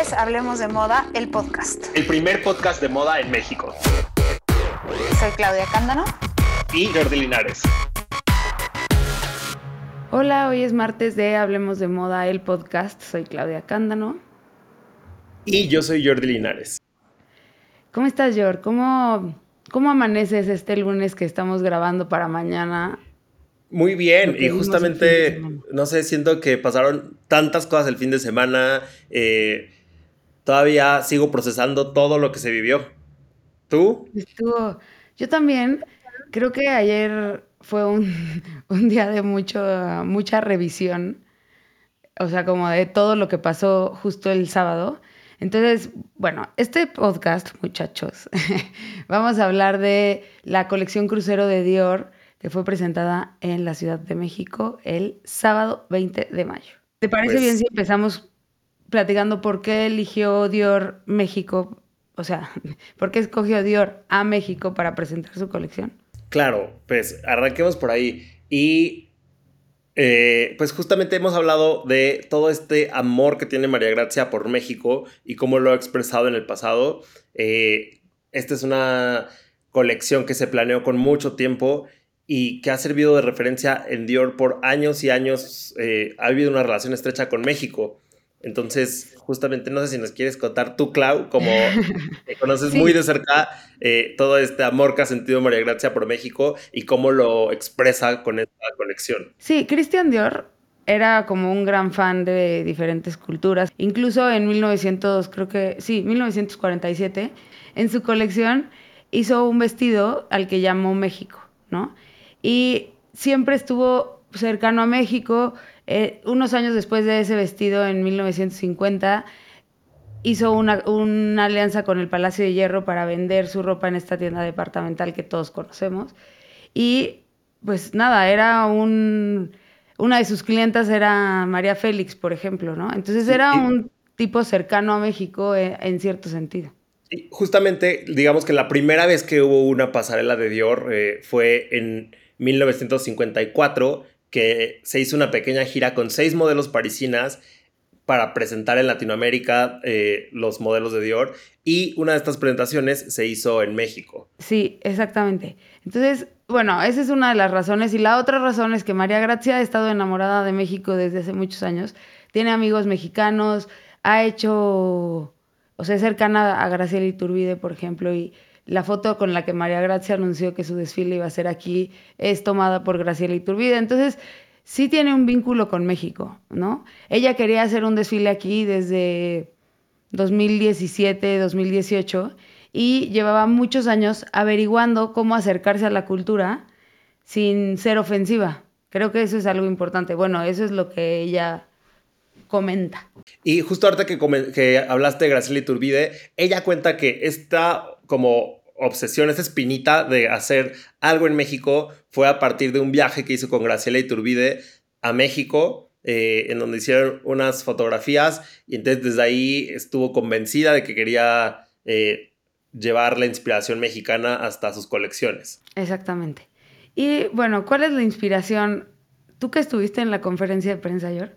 es Hablemos de Moda, el podcast. El primer podcast de moda en México. Soy Claudia Cándano. Y Jordi Linares. Hola, hoy es martes de Hablemos de Moda, el podcast. Soy Claudia Cándano. Y yo soy Jordi Linares. ¿Cómo estás, Jor? ¿Cómo, ¿Cómo amaneces este lunes que estamos grabando para mañana? Muy bien, y justamente, no sé, siento que pasaron tantas cosas el fin de semana. Eh, todavía sigo procesando todo lo que se vivió. ¿Tú? Estuvo. Yo también. Creo que ayer fue un, un día de mucho, mucha revisión. O sea, como de todo lo que pasó justo el sábado. Entonces, bueno, este podcast, muchachos, vamos a hablar de la colección crucero de Dior que fue presentada en la Ciudad de México el sábado 20 de mayo. ¿Te parece bien pues si empezamos platicando por qué eligió Dior México? O sea, ¿por qué escogió Dior a México para presentar su colección? Claro, pues arranquemos por ahí. Y eh, pues justamente hemos hablado de todo este amor que tiene María Gracia por México y cómo lo ha expresado en el pasado. Eh, esta es una colección que se planeó con mucho tiempo y que ha servido de referencia en Dior por años y años. Eh, ha habido una relación estrecha con México. Entonces, justamente, no sé si nos quieres contar tú, Clau, como conoces muy de cerca eh, todo este amor que ha sentido María Gracia por México y cómo lo expresa con esta conexión. Sí, Christian Dior era como un gran fan de diferentes culturas. Incluso en 1900, creo que, sí, 1947, en su colección hizo un vestido al que llamó México, ¿no? y siempre estuvo cercano a México. Eh, unos años después de ese vestido, en 1950, hizo una, una, alianza con el Palacio de Hierro para vender su ropa en esta tienda departamental que todos conocemos. Y pues nada, era un... Una de sus clientas era María Félix, por ejemplo, ¿no? Entonces era un tipo cercano a México eh, en, cierto sentido. justamente, digamos que la primera vez que hubo una pasarela de Dior eh, fue en 1954, que se hizo una pequeña gira con seis modelos parisinas para presentar en Latinoamérica eh, los modelos de Dior y una de estas presentaciones se hizo en México. Sí, exactamente. Entonces, bueno, esa es una de las razones y la otra razón es que María Gracia ha estado enamorada de México desde hace muchos años, tiene amigos mexicanos, ha hecho, o sea, cercana a Graciela Iturbide, por ejemplo, y la foto con la que María Gracia anunció que su desfile iba a ser aquí es tomada por Graciela Iturbide. Entonces, sí tiene un vínculo con México, ¿no? Ella quería hacer un desfile aquí desde 2017, 2018 y llevaba muchos años averiguando cómo acercarse a la cultura sin ser ofensiva. Creo que eso es algo importante. Bueno, eso es lo que ella comenta. Y justo ahorita que, que hablaste de Graciela Iturbide, ella cuenta que esta como obsesión, esa espinita de hacer algo en México fue a partir de un viaje que hizo con Graciela Iturbide a México, eh, en donde hicieron unas fotografías y entonces desde ahí estuvo convencida de que quería eh, llevar la inspiración mexicana hasta sus colecciones. Exactamente. Y bueno, ¿cuál es la inspiración? Tú que estuviste en la conferencia de prensa ayer,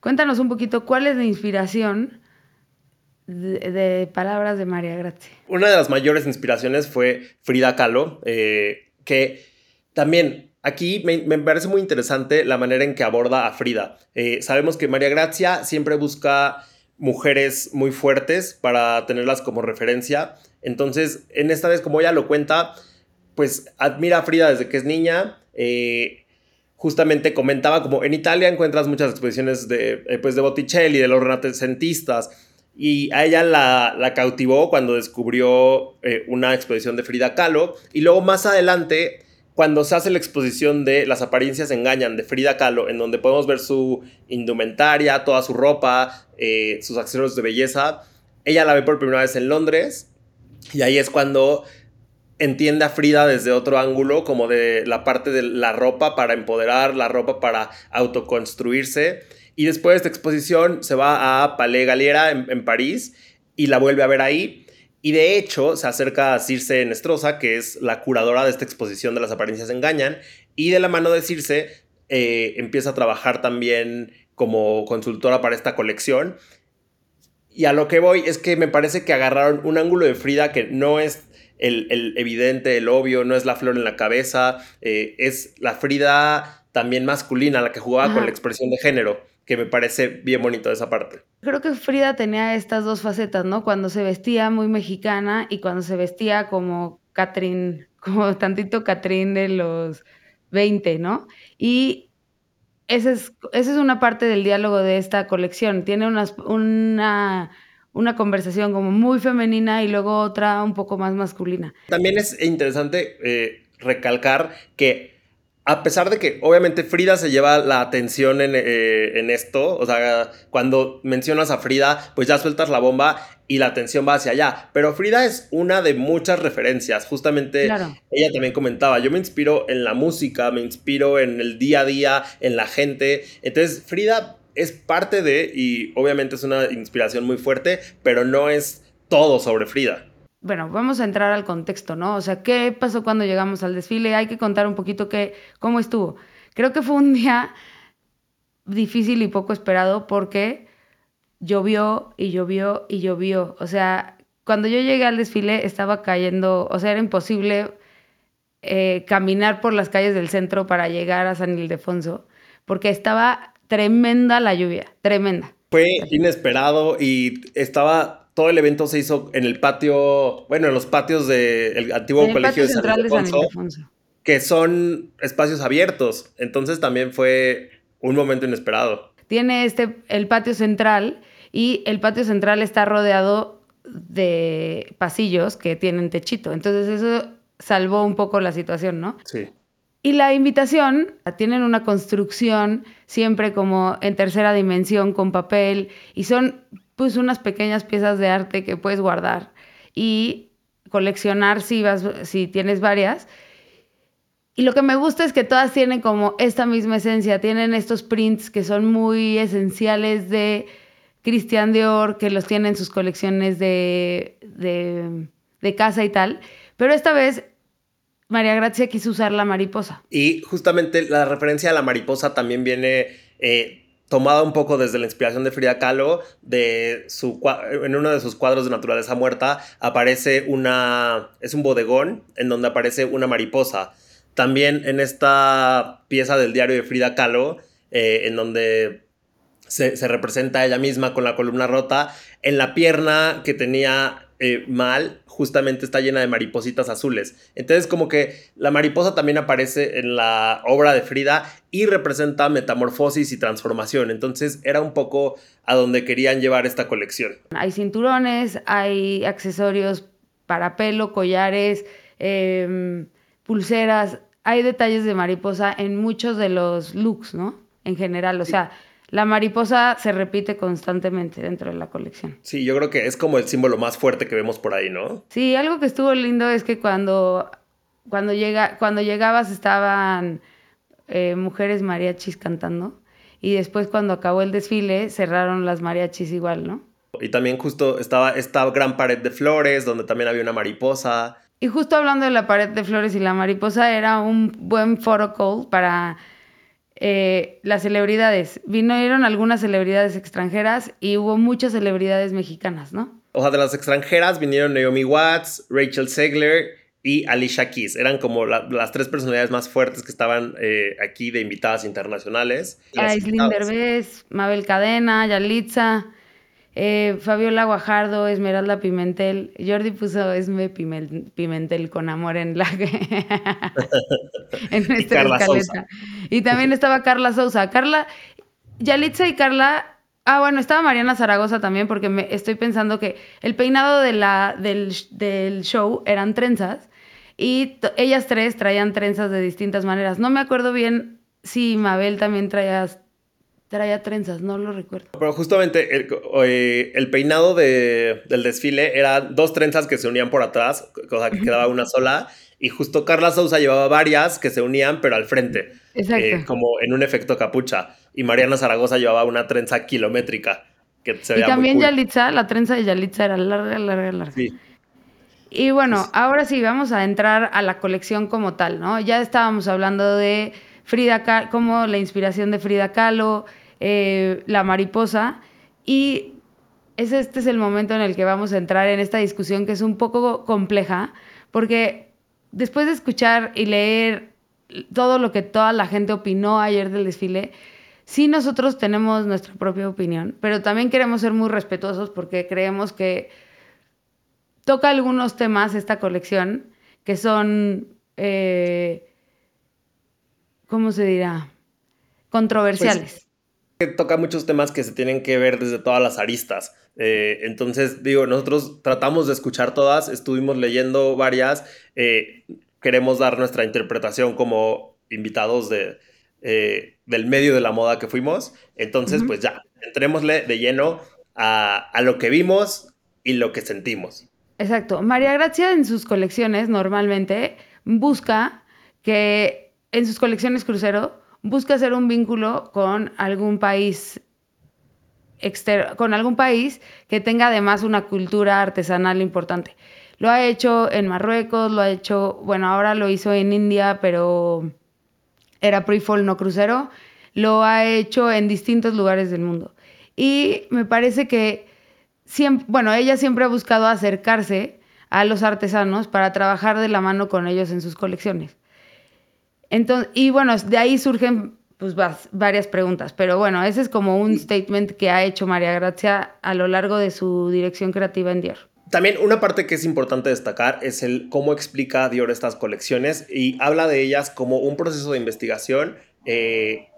cuéntanos un poquito cuál es la inspiración de, palabras de María Gracia. Una de las mayores inspiraciones fue Frida Kahlo, eh, que también aquí me, parece muy interesante la manera en que aborda a Frida. Eh, sabemos que María Gracia siempre busca mujeres muy fuertes para tenerlas como referencia. Entonces, en esta vez, como ella lo cuenta, pues admira a Frida desde que es niña. Eh, justamente comentaba como en Italia encuentras muchas exposiciones de, pues de Botticelli, de los renacentistas y a ella la, cautivó cuando descubrió eh, una exposición de Frida Kahlo. Y luego más adelante, cuando se hace la exposición de Las apariencias engañan de Frida Kahlo, en donde podemos ver su indumentaria, toda su ropa, eh, sus accesorios de belleza, ella la ve por primera vez en Londres. Y ahí es cuando entiende a Frida desde otro ángulo, como de la parte de la ropa para empoderar, la ropa para autoconstruirse. Y después de esta exposición se va a Palais Galliera en, París y la vuelve a ver ahí. Y de hecho se acerca a Circe Nestrosa, que es la curadora de esta exposición de las apariencias engañan. Y de la mano de Circe eh, empieza a trabajar también como consultora para esta colección. Y a lo que voy es que me parece que agarraron un ángulo de Frida que no es el, evidente, el obvio, no es la flor en la cabeza, eh, es la Frida también masculina, la que jugaba con la expresión de género, que me parece bien bonito esa parte. Creo que Frida tenía estas dos facetas, ¿no? Cuando se vestía muy mexicana y cuando se vestía como Catherine, como tantito Catherine de los 20, ¿no? Y esa es, esa es una parte del diálogo de esta colección. Tiene unas, una una conversación como muy femenina y luego otra un poco más masculina. También es interesante eh, recalcar que a pesar de que obviamente Frida se lleva la atención en, eh, en, esto, o sea, cuando mencionas a Frida, pues ya sueltas la bomba y la atención va hacia allá. Pero Frida es una de muchas referencias. Justamente ella también comentaba, yo me inspiro en la música, me inspiro en el día a día, en la gente. Entonces, Frida es parte de, y obviamente es una inspiración muy fuerte, pero no es todo sobre Frida. Bueno, vamos a entrar al contexto, ¿no? O sea, ¿qué pasó cuando llegamos al desfile? Hay que contar un poquito qué, cómo estuvo. Creo que fue un día difícil y poco esperado porque llovió y llovió y llovió. O sea, cuando yo llegué al desfile estaba cayendo, o sea, era imposible eh, caminar por las calles del centro para llegar a San Ildefonso porque estaba tremenda la lluvia, tremenda. Fue inesperado y estaba, todo el evento se hizo en el patio, bueno, en los patios del antiguo colegio de San Ildefonso, que son espacios abiertos. Entonces también fue un momento inesperado. Tiene este, el patio central y el patio central está rodeado de pasillos que tienen techito. Entonces eso salvó un poco la situación, ¿no? Sí. Y la invitación, tienen una construcción siempre como en tercera dimensión con papel y son pues unas pequeñas piezas de arte que puedes guardar y coleccionar si, vas, si tienes varias. Y lo que me gusta es que todas tienen como esta misma esencia, tienen estos prints que son muy esenciales de Christian Dior, que los tiene en sus colecciones de, de, de casa y tal, pero esta vez María Gracia quiso usar la mariposa. Y justamente la referencia a la mariposa también viene eh, tomada un poco desde la inspiración de Frida Kahlo, de su, en uno de sus cuadros de naturaleza muerta aparece una, es un bodegón en donde aparece una mariposa. También en esta pieza del diario de Frida Kahlo, eh, en donde se, se, representa ella misma con la columna rota, en la pierna que tenía eh, mal justamente está llena de maripositas azules. Entonces como que la mariposa también aparece en la obra de Frida y representa metamorfosis y transformación. Entonces era un poco a donde querían llevar esta colección. Hay cinturones, hay accesorios para pelo, collares, em, pulseras. Hay detalles de mariposa en muchos de los looks, ¿no? En general, o sea la mariposa se repite constantemente dentro de la colección. Sí, yo creo que es como el símbolo más fuerte que vemos por ahí, ¿no? Sí, algo que estuvo lindo es que cuando, cuando, llega, cuando llegabas estaban eh, mujeres mariachis cantando y después cuando acabó el desfile cerraron las mariachis igual, ¿no? Y también justo estaba esta gran pared de flores donde también había una mariposa. Y justo hablando de la pared de flores y la mariposa era un buen photo call para eh, las celebridades. Vinieron algunas celebridades extranjeras y hubo muchas celebridades mexicanas, ¿no? O sea, de las extranjeras vinieron Naomi Watts, Rachel Segler y Alicia Keys. Eran como las tres personalidades más fuertes que estaban eh, aquí de invitadas internacionales. Aislinn Derbez, Mabel Cadena, Yalitza. Eh, Fabiola Guajardo, Esmeralda Pimentel. Jordi puso Esme Pimentel con amor en la en nuestra escaleta. Y también estaba Carla Sousa. Carla, Yalitza y Carla. Ah, bueno, estaba Mariana Zaragoza también, porque me estoy pensando que el peinado de la, del, del show eran trenzas y ellas tres traían trenzas de distintas maneras. No me acuerdo bien si Mabel también traía traía trenzas, no lo recuerdo. Pero justamente el, eh, el peinado de, del desfile era dos trenzas que se unían por atrás, cosa que quedaba una sola, y justo Carla Sousa llevaba varias que se unían, pero al frente, eh, como en un efecto capucha, y Mariana Zaragoza llevaba una trenza kilométrica. Que se y también Yalitza, la trenza de Yalitza era larga, larga, larga. Sí. Y bueno, ahora sí, vamos a entrar a la colección como tal, ¿no? Ya estábamos hablando de Frida Kahlo, como la inspiración de Frida Kahlo, eh, la mariposa. Y es este es el momento en el que vamos a entrar en esta discusión que es un poco compleja, porque después de escuchar y leer todo lo que toda la gente opinó ayer del desfile, sí nosotros tenemos nuestra propia opinión, pero también queremos ser muy respetuosos porque creemos que toca algunos temas esta colección que son, eh, ¿cómo se dirá? Controversiales. Pues, toca muchos temas que se tienen que ver desde todas las aristas. Eh, entonces, digo, nosotros tratamos de escuchar todas, estuvimos leyendo varias, eh, queremos dar nuestra interpretación como invitados de, del medio de la moda que fuimos. Entonces, pues ya, entrémosle de lleno a, a lo que vimos y lo que sentimos. Exacto. María Gracia en sus colecciones normalmente busca que en sus colecciones crucero busca hacer un vínculo con algún país con algún país que tenga además una cultura artesanal importante. Lo ha hecho en Marruecos, lo ha hecho, bueno, ahora lo hizo en India, pero era pre-fall, no crucero. Lo ha hecho en distintos lugares del mundo. Y me parece que bueno, ella siempre ha buscado acercarse a los artesanos para trabajar de la mano con ellos en sus colecciones. Entonces, y bueno, de ahí surgen pues varias preguntas, pero bueno, ese es como un statement que ha hecho María Gracia a lo largo de su dirección creativa en Dior. También una parte que es importante destacar es el cómo explica Dior estas colecciones y habla de ellas como un proceso de investigación eh,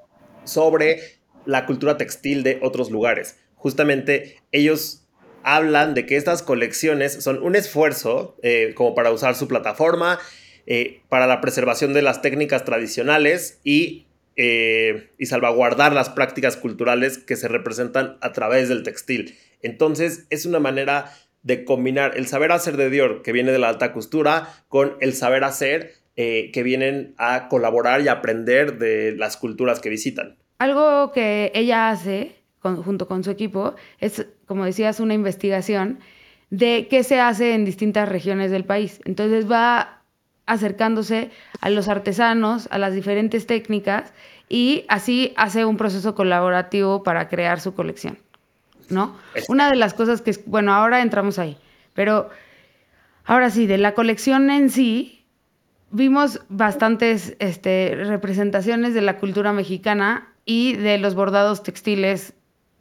sobre la cultura textil de otros lugares. Justamente ellos hablan de que estas colecciones son un esfuerzo eh, como para usar su plataforma, eh, para la preservación de las técnicas tradicionales y, eh, y salvaguardar las prácticas culturales que se representan a través del textil. Entonces es una manera de combinar el saber hacer de Dior, que viene de la alta costura, con el saber hacer que vienen a colaborar y aprender de las culturas que visitan. Algo que ella hace junto con su equipo, es, como decías, una investigación de qué se hace en distintas regiones del país. Entonces va acercándose a los artesanos, a las diferentes técnicas y así hace un proceso colaborativo para crear su colección. ¿No? Una de las cosas que, bueno, ahora entramos ahí, pero ahora sí, de la colección en sí, vimos bastantes este, representaciones de la cultura mexicana y de los bordados textiles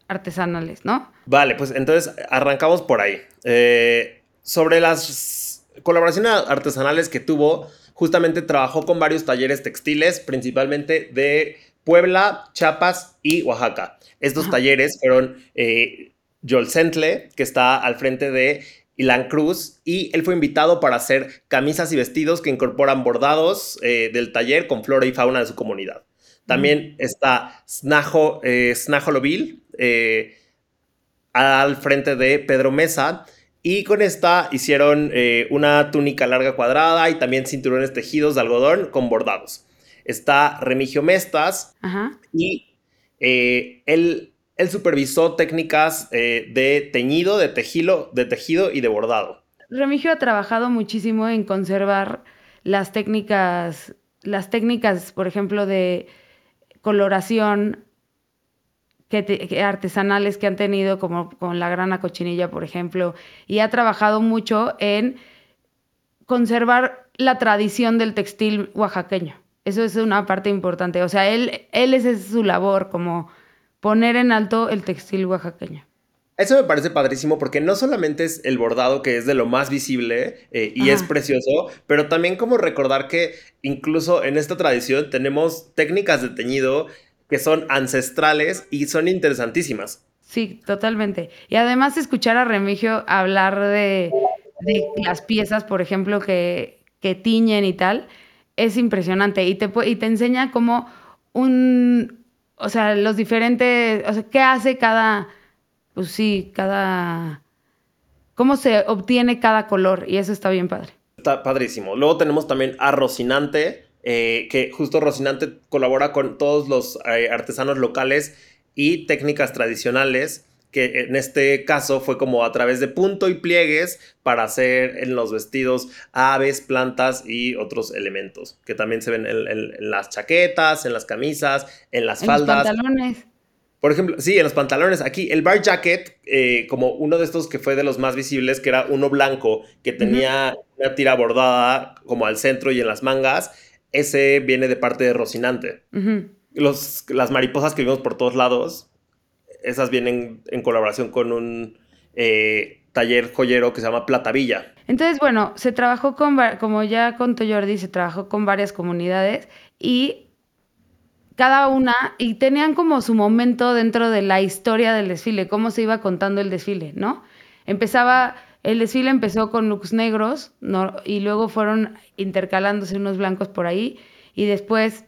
artesanales, ¿no? Vale, pues entonces arrancamos por ahí. Eh, sobre las colaboraciones artesanales que tuvo, justamente trabajó con varios talleres textiles, principalmente de Puebla, Chiapas y Oaxaca. Estos talleres fueron eh, Joel Sentle, que está al frente de Ilan Cruz, y él fue invitado para hacer camisas y vestidos que incorporan bordados eh, del taller con flora y fauna de su comunidad. También está Snajo, eh, Snajolovil, eh, al frente de Pedro Mesa. Y con esta hicieron eh, una túnica larga cuadrada y también cinturones tejidos de algodón con bordados. Está Remigio Mestas y él, él, supervisó técnicas de teñido, de tejido, de tejido y de bordado. Remigio ha trabajado muchísimo en conservar las técnicas, las técnicas, por ejemplo, de coloración que artesanales que han tenido, como con la grana cochinilla, por ejemplo, y ha trabajado mucho en conservar la tradición del textil oaxaqueño. Eso es una parte importante. O sea, él, él esa es su labor, como poner en alto el textil oaxaqueño. Eso me parece padrísimo porque no solamente es el bordado que es de lo más visible eh, y es precioso, pero también como recordar que incluso en esta tradición tenemos técnicas de teñido que son ancestrales y son interesantísimas. Sí, totalmente. Y además escuchar a Remigio hablar de, las piezas, por ejemplo, que, que, tiñen y tal, es impresionante y te, y te enseña como un, o sea, los diferentes, o sea, qué hace cada pues sí, cada... cómo se obtiene cada color y eso está bien padre. Está padrísimo. Luego tenemos también a Rocinante, eh, que justo Rocinante colabora con todos los eh, artesanos locales y técnicas tradicionales que en este caso fue como a través de punto y pliegues para hacer en los vestidos aves, plantas y otros elementos que también se ven en, las chaquetas, en las camisas, en las faldas. Los pantalones. Por ejemplo, sí, en los pantalones. Aquí, el bar jacket, eh, como uno de estos que fue de los más visibles, que era uno blanco, que tenía una tira bordada como al centro y en las mangas, ese viene de parte de Rocinante. Los, las mariposas que vimos por todos lados, esas vienen en colaboración con un eh, taller joyero que se llama Platavilla. Entonces, bueno, se trabajó con, como ya contó Jordi, se trabajó con varias comunidades y cada una, y tenían como su momento dentro de la historia del desfile, cómo se iba contando el desfile, ¿no? Empezaba, el desfile empezó con looks negros, ¿no? y luego fueron intercalándose unos blancos por ahí, y después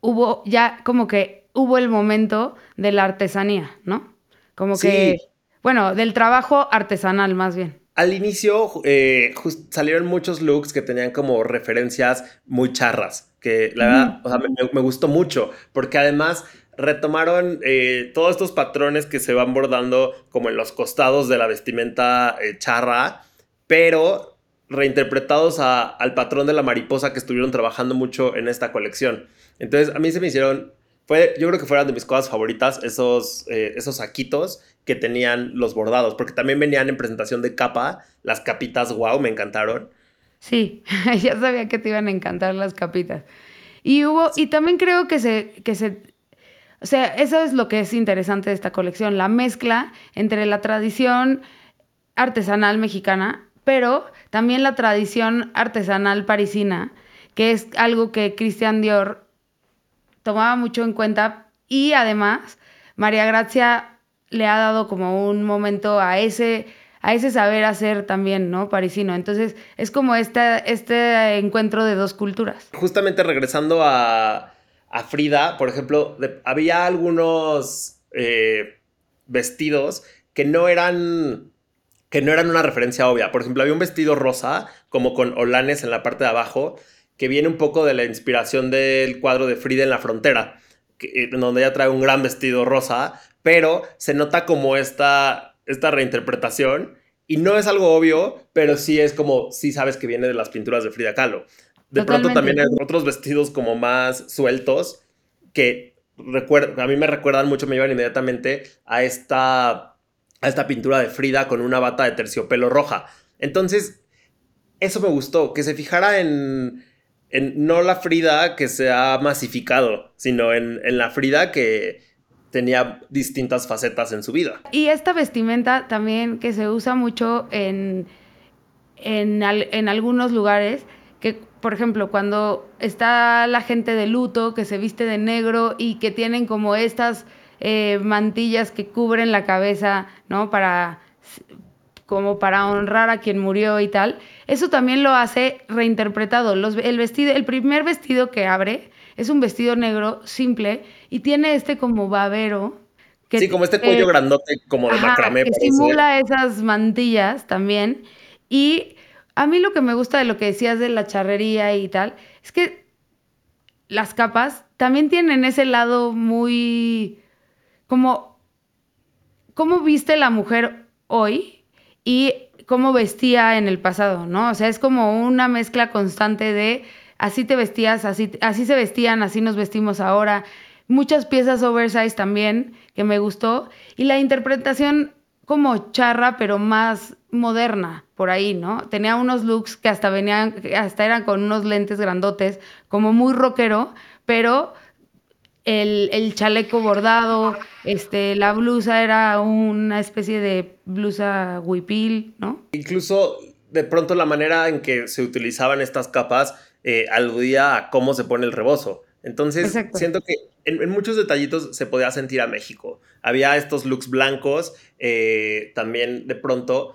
hubo ya como que hubo el momento de la artesanía, ¿no? Como que bueno, del trabajo artesanal más bien. Al inicio eh, salieron muchos looks que tenían como referencias muy charras, que la verdad, o sea, me, gustó mucho, porque además retomaron eh, todos estos patrones que se van bordando como en los costados de la vestimenta eh, charra, pero reinterpretados al patrón de la mariposa que estuvieron trabajando mucho en esta colección. Entonces a mí se me hicieron, fue, yo creo que fueron de mis cosas favoritas esos, esos saquitos que tenían los bordados, porque también venían en presentación de capa, las capitas, wow, me encantaron. Sí, ya sabía que te iban a encantar las capitas. Y hubo, y también creo que se, que se, o sea, eso es lo que es interesante de esta colección, la mezcla entre la tradición artesanal mexicana, pero también la tradición artesanal parisina, que es algo que Christian Dior tomaba mucho en cuenta y además María Gracia le ha dado como un momento a ese, a ese saber hacer también, ¿no? Parisino. Entonces, es como este, este encuentro de dos culturas. Justamente regresando a, a Frida, por ejemplo, había algunos eh, vestidos que no eran que no eran una referencia obvia. Por ejemplo, había un vestido rosa, como con olanes en la parte de abajo, que viene un poco de la inspiración del cuadro de Frida en la frontera, que, donde ella trae un gran vestido rosa, pero se nota como esta, esta reinterpretación y no es algo obvio, pero sí es como, sí sabes que viene de las pinturas de Frida Kahlo. De pronto también hay otros vestidos como más sueltos que a mí me recuerdan mucho, me llevan inmediatamente a esta, a esta pintura de Frida con una bata de terciopelo roja. Entonces, eso me gustó, que se fijara en, en no la Frida que se ha masificado, sino en, en la Frida que, tenía distintas facetas en su vida. Y esta vestimenta también que se usa mucho en, en, algunos lugares, que por ejemplo cuando está la gente de luto que se viste de negro y que tienen como estas eh, mantillas que cubren la cabeza, ¿no? Para como para honrar a quien murió y tal. Eso también lo hace reinterpretado. Los, el vestido, el primer vestido que abre es un vestido negro simple y tiene este como babero. Que, sí, como este cuello grandote, como de macramé. Que simula esas mantillas también. Y a mí lo que me gusta de lo que decías de la charrería y tal, es que las capas también tienen ese lado muy como cómo viste la mujer hoy y cómo vestía en el pasado, ¿no? O sea, es como una mezcla constante de así te vestías, así, así se vestían, así nos vestimos ahora. Muchas piezas oversize también, que me gustó. Y la interpretación como charra, pero más moderna, por ahí, ¿no? Tenía unos looks que hasta venían, hasta eran con unos lentes grandotes, como muy rockero, pero el, chaleco bordado, este, la blusa era una especie de blusa huipil, ¿no? Incluso de pronto la manera en que se utilizaban estas capas eh, aludía a cómo se pone el rebozo. Entonces, siento que en, muchos detallitos se podía sentir a México. Había estos looks blancos, eh, también de pronto,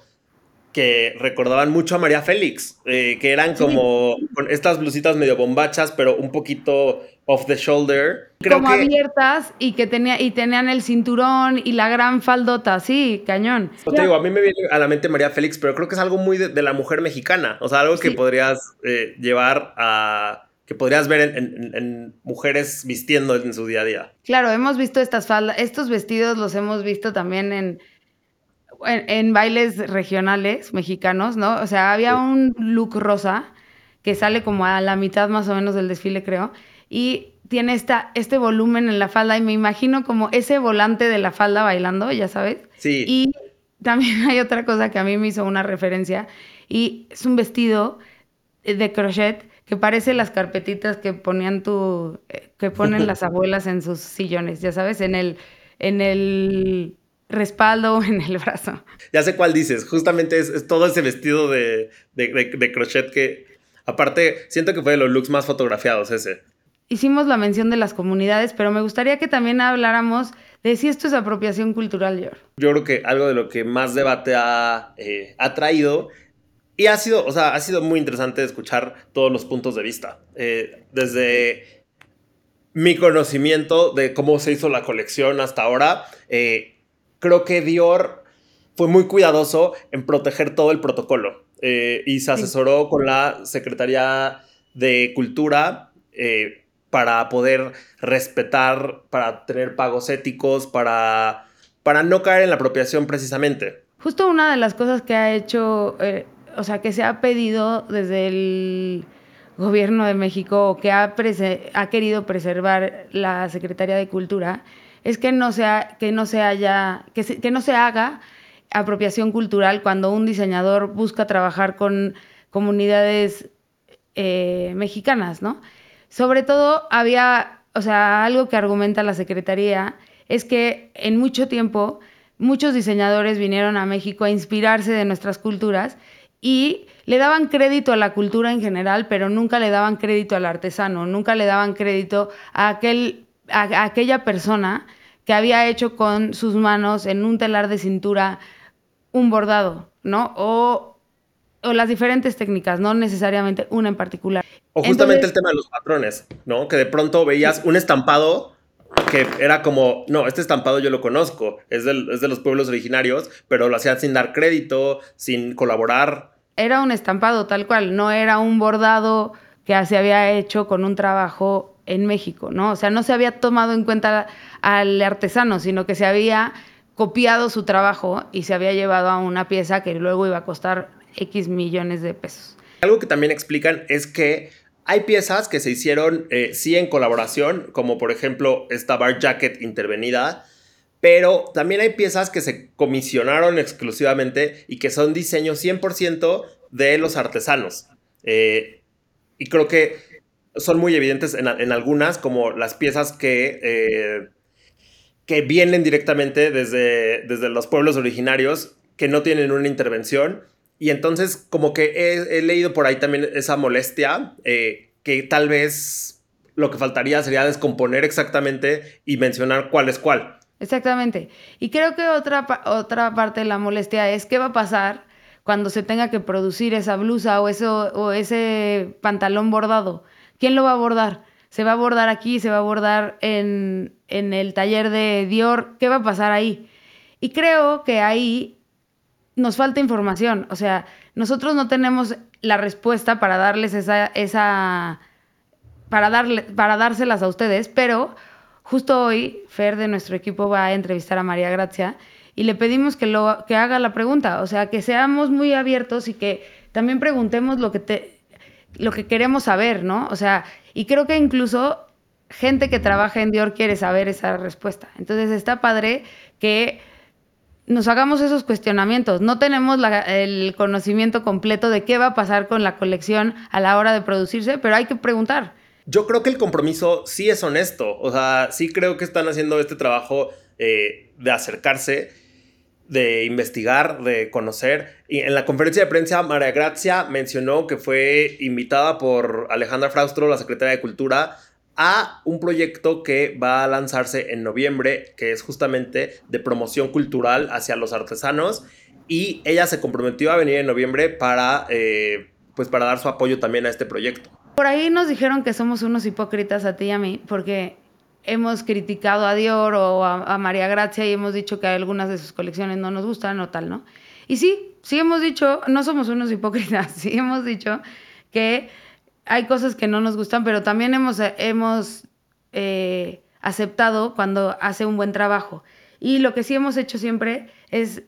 que recordaban mucho a María Félix, eh, que eran como con estas blusitas medio bombachas, pero un poquito off the shoulder. como abiertas y que tenía, y tenían el cinturón y la gran faldota, sí, cañón. te digo, a mí me viene a la mente María Félix, pero creo que es algo muy de, la mujer mexicana, o sea, algo que podrías eh, llevar a que podrías ver en, mujeres vistiendo en su día a día. Claro, hemos visto estas faldas, estos vestidos los hemos visto también en, en, bailes regionales mexicanos, ¿no? O sea, había un look rosa que sale como a la mitad más o menos del desfile, creo, y tiene esta, este volumen en la falda y me imagino como ese volante de la falda bailando, ya sabes. Sí. Y también hay otra cosa que a mí me hizo una referencia y es un vestido de crochet que parece las carpetitas que ponían tu, eh, que ponen las abuelas en sus sillones, ya sabes, en el, en el respaldo en el brazo. Ya sé cuál dices, justamente es, todo ese vestido de, de, crochet que, aparte, siento que fue de los looks más fotografiados ese. Hicimos la mención de las comunidades, pero me gustaría que también habláramos de si esto es apropiación cultural, George. Yo creo que algo de lo que más debate ha, eh, ha traído y ha sido, o sea, ha sido muy interesante escuchar todos los puntos de vista. Eh, desde mi conocimiento de cómo se hizo la colección hasta ahora, eh, creo que Dior fue muy cuidadoso en proteger todo el protocolo eh, y se asesoró con la Secretaría de Cultura para poder respetar, para tener pagos éticos, para, para no caer en la apropiación precisamente. Justo una de las cosas que ha hecho o sea, que se ha pedido desde el gobierno de México que ha, ha querido preservar la Secretaría de Cultura es que no, sea, que no se haya, que, que no se haga apropiación cultural cuando un diseñador busca trabajar con comunidades eh, mexicanas, ¿no? Sobre todo había, o sea, algo que argumenta la Secretaría es que en mucho tiempo muchos diseñadores vinieron a México a inspirarse de nuestras culturas y le daban crédito a la cultura en general, pero nunca le daban crédito al artesano, nunca le daban crédito a, aquel, a, aquella persona que había hecho con sus manos en un telar de cintura un bordado, ¿no? O, las diferentes técnicas, no necesariamente una en particular. O justamente el tema de los patrones, ¿no? Que de pronto veías un estampado que era como, no, este estampado yo lo conozco, es, es de los pueblos originarios, pero lo hacían sin dar crédito, sin colaborar. Era un estampado tal cual, no era un bordado que se había hecho con un trabajo en México, ¿no? O sea, no se había tomado en cuenta al artesano, sino que se había copiado su trabajo y se había llevado a una pieza que luego iba a costar X millones de pesos. Algo que también explican es que hay piezas que se hicieron eh, sí en colaboración, como por ejemplo esta bar jacket intervenida, pero también hay piezas que se comisionaron exclusivamente y que son diseños 100% de los artesanos. Eh, y creo que son muy evidentes en, algunas, como las piezas que, eh, que vienen directamente desde, desde los pueblos originarios, que no tienen una intervención y entonces como que he, leído por ahí también esa molestia, eh, que tal vez lo que faltaría sería descomponer exactamente y mencionar cuál es cuál. Exactamente. Y creo que otra, otra parte de la molestia es qué va a pasar cuando se tenga que producir esa blusa o, eso, o ese pantalón bordado. ¿Quién lo va a bordar? ¿Se va a bordar aquí? ¿Se va a bordar en, en el taller de Dior? ¿Qué va a pasar ahí? Y creo que ahí nos falta información. O sea, nosotros no tenemos la respuesta para darles esa, esa para, darle, para dárselas a ustedes, pero justo hoy Fer de nuestro equipo va a entrevistar a María Gracia y le pedimos que, lo, que haga la pregunta, o sea, que seamos muy abiertos y que también preguntemos lo que, te, lo que queremos saber, ¿no? O sea, y creo que incluso gente que trabaja en Dior quiere saber esa respuesta. Entonces está padre que nos hagamos esos cuestionamientos. No tenemos el conocimiento completo de qué va a pasar con la colección a la hora de producirse, pero hay que preguntar. Yo creo que el compromiso sí es honesto. O sea, sí creo que están haciendo este trabajo eh, de acercarse, de investigar, de conocer. Y en la conferencia de prensa, María Gracia mencionó que fue invitada por Alejandra Fraustro, la secretaria de Cultura, a un proyecto que va a lanzarse en noviembre, que es justamente de promoción cultural hacia los artesanos. Y ella se comprometió a venir en noviembre para, eh, pues para dar su apoyo también a este proyecto. Por ahí nos dijeron que somos unos hipócritas a ti y a mí, porque hemos criticado a Dior o a, a María Gracia y hemos dicho que algunas de sus colecciones no nos gustan o tal, ¿no? Y sí, sí hemos dicho, no somos unos hipócritas, sí hemos dicho que hay cosas que no nos gustan, pero también hemos, hemos eh, aceptado cuando hace un buen trabajo. Y lo que sí hemos hecho siempre es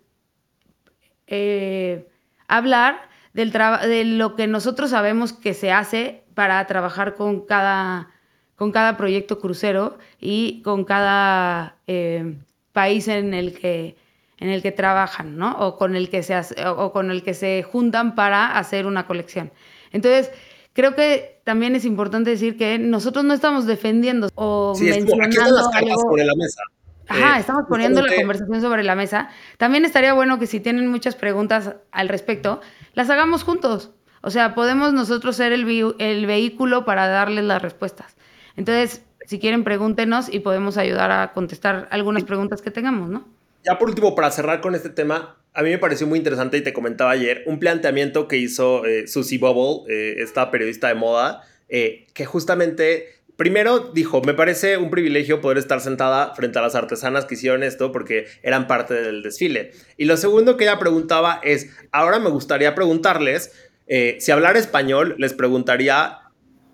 eh, hablar del de lo que nosotros sabemos que se hace para trabajar con cada, con cada proyecto crucero y con cada eh, país en el que en el que trabajan, ¿no? O con el que se o con el que se juntan para hacer una colección. Entonces, creo que también es importante decir que nosotros no estamos defendiendo o mencionando algo. Sobre la mesa. Ajá, eh, estamos poniendo la conversación sobre la mesa. También estaría bueno que si tienen muchas preguntas al respecto, las hagamos juntos. O sea, podemos nosotros ser el, el vehículo para darles las respuestas. Entonces, si quieren, pregúntenos y podemos ayudar a contestar algunas preguntas que tengamos, ¿no? Ya por último, para cerrar con este tema, a mí me pareció muy interesante y te comentaba ayer un planteamiento que hizo eh, Susie Bubble, eh, esta periodista de moda, eh, que justamente primero dijo, me parece un privilegio poder estar sentada frente a las artesanas que hicieron esto porque eran parte del desfile. Y lo segundo que ella preguntaba es, ahora me gustaría preguntarles, si hablar español, les preguntaría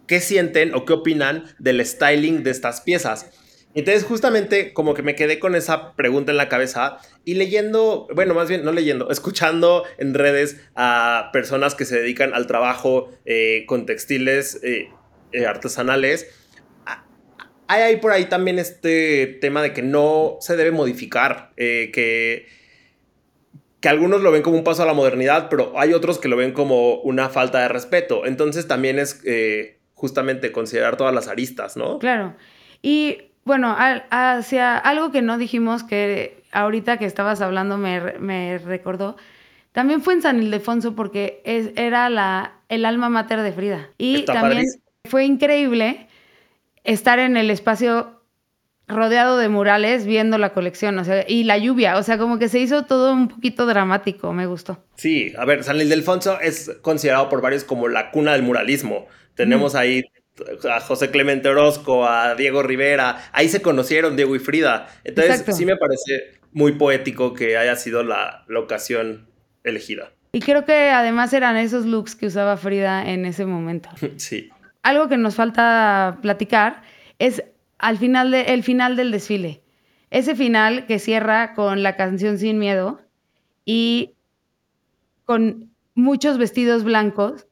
qué sienten o qué opinan del styling de estas piezas. Entonces, justamente como que me quedé con esa pregunta en la cabeza y leyendo, bueno, más bien no leyendo, escuchando en redes a personas que se dedican al trabajo eh, con textiles eh, eh, artesanales. Hay ahí por ahí también este tema de que no se debe modificar, que, que algunos lo ven como un paso a la modernidad, pero hay otros que lo ven como una falta de respeto. Entonces también es justamente considerar todas las aristas, ¿no? Claro. Y bueno, hacia algo que no dijimos que ahorita que estabas hablando me, recordó. También fue en San Ildefonso porque es, era la, el alma mater de Frida. Y también fue increíble estar en el espacio rodeado de murales viendo la colección, o sea, y la lluvia, o sea, como que se hizo todo un poquito dramático, me gustó. Sí, a ver, San Ildefonso es considerado por varios como la cuna del muralismo. Tenemos ahí a José Clemente Orozco, a Diego Rivera, ahí se conocieron Diego y Frida. Entonces sí me parece muy poético que haya sido la, ocasión elegida. Y creo que además eran esos looks que usaba Frida en ese momento. Sí. Algo que nos falta platicar es al final de, el final del desfile. Ese final que cierra con la canción Sin Miedo y con muchos vestidos blancos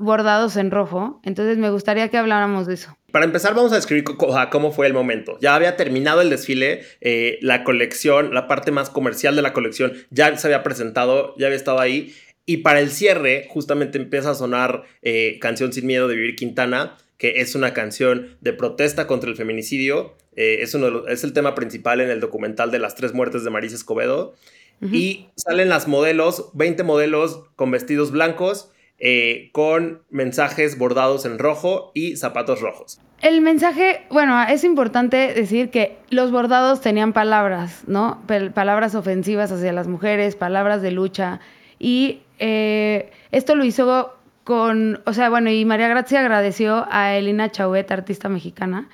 bordados en rojo. Entonces me gustaría que habláramos de eso. Para empezar, vamos a describir cómo fue el momento. Ya había terminado el desfile, eh, la colección, la parte más comercial de la colección ya se había presentado, ya había estado ahí. Y para el cierre, justamente empieza a sonar eh, Canción Sin Miedo de Vivir Quintana, que es una canción de protesta contra el feminicidio. Eh, es, uno es el tema principal en el documental de las tres muertes de Marisa Escobedo. Y salen las modelos, 20 modelos con vestidos blancos eh, con mensajes bordados en rojo y zapatos rojos. El mensaje, bueno, es importante decir que los bordados tenían palabras, ¿no? palabras ofensivas hacia las mujeres, palabras de lucha. Y eh, esto lo hizo con, o sea, bueno, y María Gracia agradeció a Elina Chauvet, artista mexicana,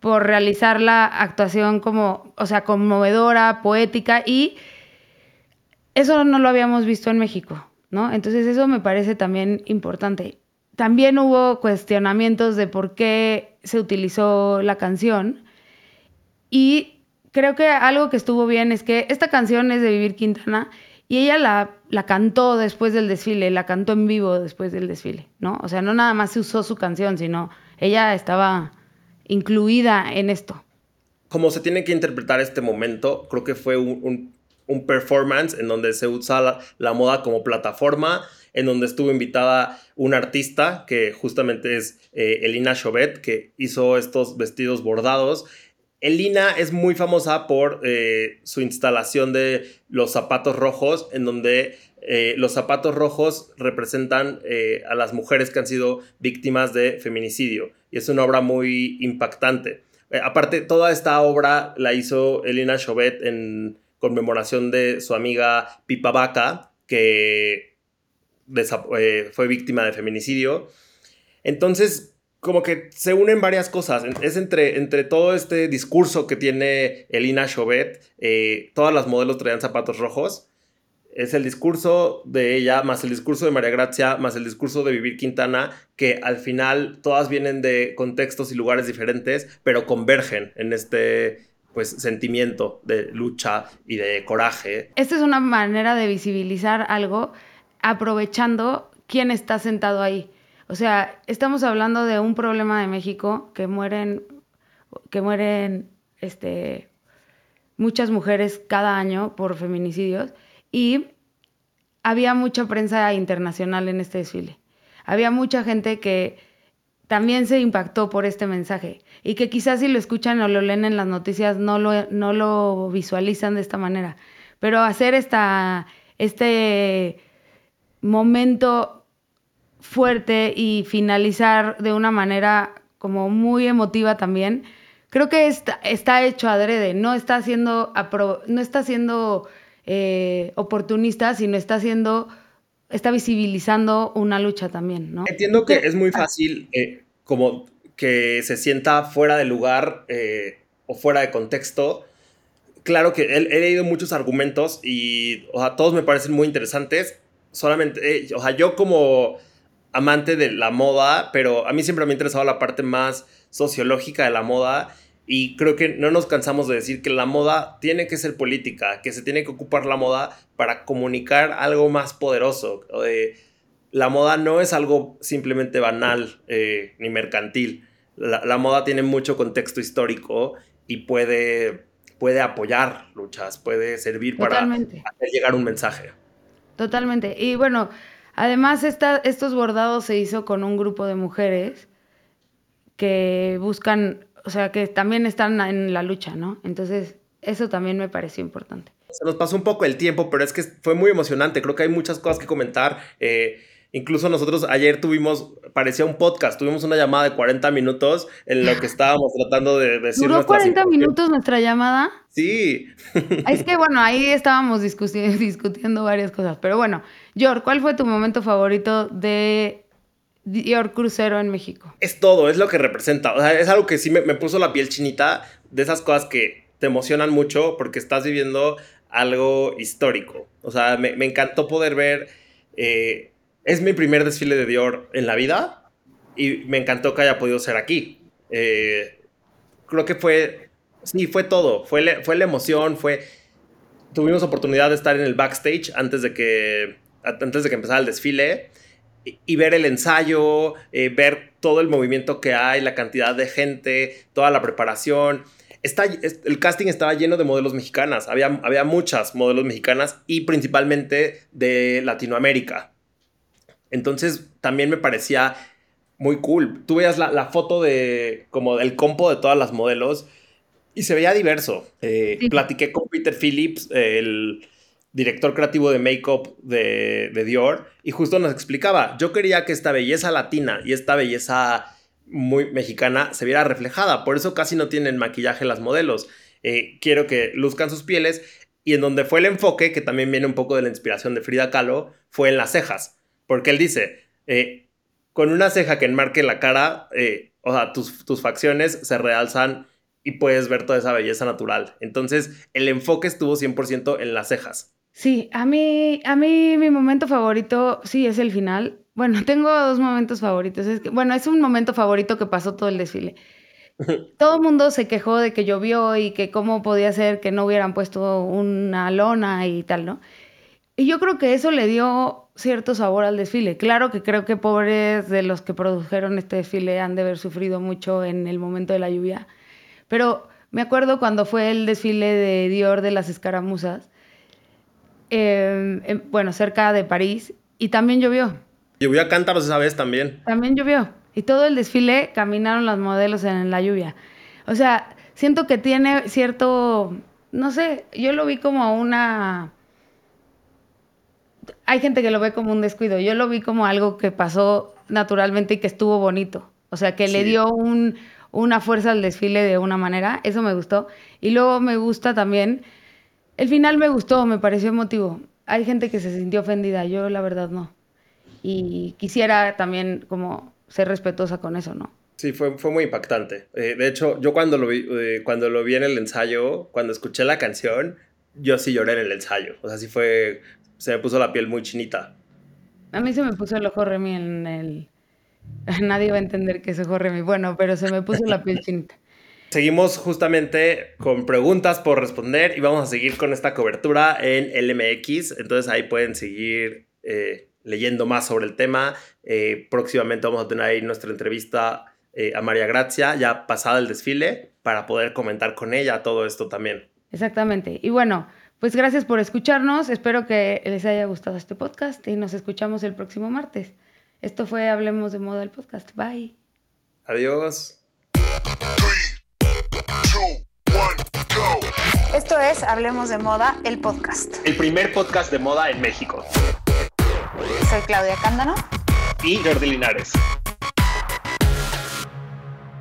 por realizar la actuación como, o sea, conmovedora, poética y eso no lo habíamos visto en México. ¿No? Entonces eso me parece también importante. También hubo cuestionamientos de por qué se utilizó la canción y creo que algo que estuvo bien es que esta canción es de Vivir Quintana y ella la, la cantó después del desfile, la cantó en vivo después del desfile, ¿no? O sea, no nada más se usó su canción, sino ella estaba incluida en esto. Como se tiene que interpretar este momento, creo que fue un un performance en donde se usa la, moda como plataforma, en donde estuvo invitada una artista que justamente es eh, Elina Chauvet, que hizo estos vestidos bordados. Elina es muy famosa por eh, su instalación de los zapatos rojos, en donde eh, los zapatos rojos representan a las mujeres que han sido víctimas de feminicidio. Y es una obra muy impactante. aparte, toda esta obra la hizo Elina Chauvet en conmemoración de su amiga Pipa Vaca, que eh, fue víctima de feminicidio. Entonces, como que se unen varias cosas. Es entre, entre todo este discurso que tiene Elina Chauvet, eh, todas las modelos traían zapatos rojos. Es el discurso de ella, más el discurso de María Gracia, más el discurso de Vivir Quintana, que al final todas vienen de contextos y lugares diferentes, pero convergen en este, pues sentimiento de lucha y de coraje. Esta es una manera de visibilizar algo aprovechando quién está sentado ahí. O sea, estamos hablando de un problema de México que mueren, que mueren este, muchas mujeres cada año por feminicidios y había mucha prensa internacional en este desfile. Había mucha gente que también se impactó por este mensaje y que quizás si lo escuchan o lo leen en las noticias no lo, no lo visualizan de esta manera. Pero hacer esta, este momento fuerte y finalizar de una manera como muy emotiva también, creo que está, está hecho adrede, no está siendo, no está siendo eh, oportunista, sino está haciendo, está visibilizando una lucha también, ¿no? Entiendo que es muy fácil eh, como que se sienta fuera de lugar eh, o fuera de contexto. Claro que he, he, leído muchos argumentos y o todos me parecen muy interesantes. Solamente, o sea, yo como amante de la moda, pero a mí siempre me ha interesado la parte más sociológica de la moda y creo que no nos cansamos de decir que la moda tiene que ser política, que se tiene que ocupar la moda para comunicar algo más poderoso. la moda no es algo simplemente banal eh, ni mercantil. La, moda tiene mucho contexto histórico y puede, puede apoyar luchas, puede servir para hacer llegar un mensaje. Totalmente. Y bueno, además estos bordados se hizo con un grupo de mujeres que buscan o sea, que también están en la lucha, ¿no? Entonces, eso también me pareció importante. Se nos pasó un poco el tiempo, pero es que fue muy emocionante. Creo que hay muchas cosas que comentar. Eh, incluso nosotros ayer tuvimos, parecía un podcast, tuvimos una llamada de 40 minutos en lo que estábamos tratando de decir. ¿Duró 40 minutos nuestra llamada? Sí. Es que bueno, ahí estábamos discutiendo, discutiendo varias cosas. Pero bueno, George, ¿cuál fue tu momento favorito de Dior Crucero en México. Es todo, es lo que representa. O sea, es algo que sí me, puso la piel chinita de esas cosas que te emocionan mucho porque estás viviendo algo histórico. O sea, me, encantó poder ver. Eh, es mi primer desfile de Dior en la vida y me encantó que haya podido ser aquí. Eh, creo que fue. Sí, fue todo. Fue, fue la emoción, fue. Tuvimos oportunidad de estar en el backstage antes de que, antes de que empezara el desfile y ver el ensayo, eh, ver todo el movimiento que hay, la cantidad de gente, toda la preparación. Está, el casting estaba lleno de modelos mexicanas, había, había muchas modelos mexicanas y principalmente de Latinoamérica. Entonces también me parecía muy cool. Tú veías la, foto de como del compo de todas las modelos y se veía diverso. Eh, platiqué con Peter Phillips, el director creativo de make-up de, Dior, y justo nos explicaba, yo quería que esta belleza latina y esta belleza muy mexicana se viera reflejada, por eso casi no tienen maquillaje las modelos. Eh, quiero que luzcan sus pieles y en donde fue el enfoque, que también viene un poco de la inspiración de Frida Kahlo, fue en las cejas, porque él dice, eh, con una ceja que enmarque la cara, eh, o sea, tus, tus facciones se realzan y puedes ver toda esa belleza natural. Entonces, el enfoque estuvo 100% en las cejas. Sí, a mí, a mí mi momento favorito sí es el final. Bueno, tengo dos momentos favoritos. Es que, bueno, es un momento favorito que pasó todo el desfile. Todo el mundo se quejó de que llovió y que cómo podía ser que no hubieran puesto una lona y tal, ¿no? Y yo creo que eso le dio cierto sabor al desfile. Claro que creo que pobres de los que produjeron este desfile han de haber sufrido mucho en el momento de la lluvia. Pero me acuerdo cuando fue el desfile de Dior de las escaramuzas Em, em, bueno, cerca de París, y también llovió. Llovió a cántaros esa vez también. También llovió. Y todo el desfile caminaron los modelos en la lluvia. O sea, siento que tiene cierto, no sé, yo lo vi como una... Hay gente que lo ve como un descuido, yo lo vi como algo que pasó naturalmente y que estuvo bonito. O sea, que le dio un, una fuerza al desfile de una manera, eso me gustó. Y luego me gusta también el final me gustó, me pareció emotivo. Hay gente que se sintió ofendida, yo la verdad no. Y quisiera también como ser respetuosa con eso, ¿no? Sí, fue, fue muy impactante. Eh, de hecho, yo cuando lo, vi, eh, cuando lo vi en el ensayo, cuando escuché la canción, yo sí lloré en el ensayo. O sea, sí fue, se me puso la piel muy chinita. A mí se me puso el ojo Remy en el... Nadie va a entender que es ojo Remy. Bueno, pero se me puso la piel chinita. Seguimos justamente con preguntas por responder y vamos a seguir con esta cobertura en LMX. Entonces ahí pueden seguir eh, leyendo más sobre el tema. Eh, próximamente vamos a tener ahí nuestra entrevista eh, a María Gracia, ya pasada el desfile, para poder comentar con ella todo esto también. Exactamente. Y bueno, pues gracias por escucharnos. Espero que les haya gustado este podcast y nos escuchamos el próximo martes. Esto fue Hablemos de Moda el podcast. Bye. Adiós. Esto es Hablemos de Moda, el podcast. El primer podcast de moda en México. Soy Claudia Cándano. Y Jordi Linares.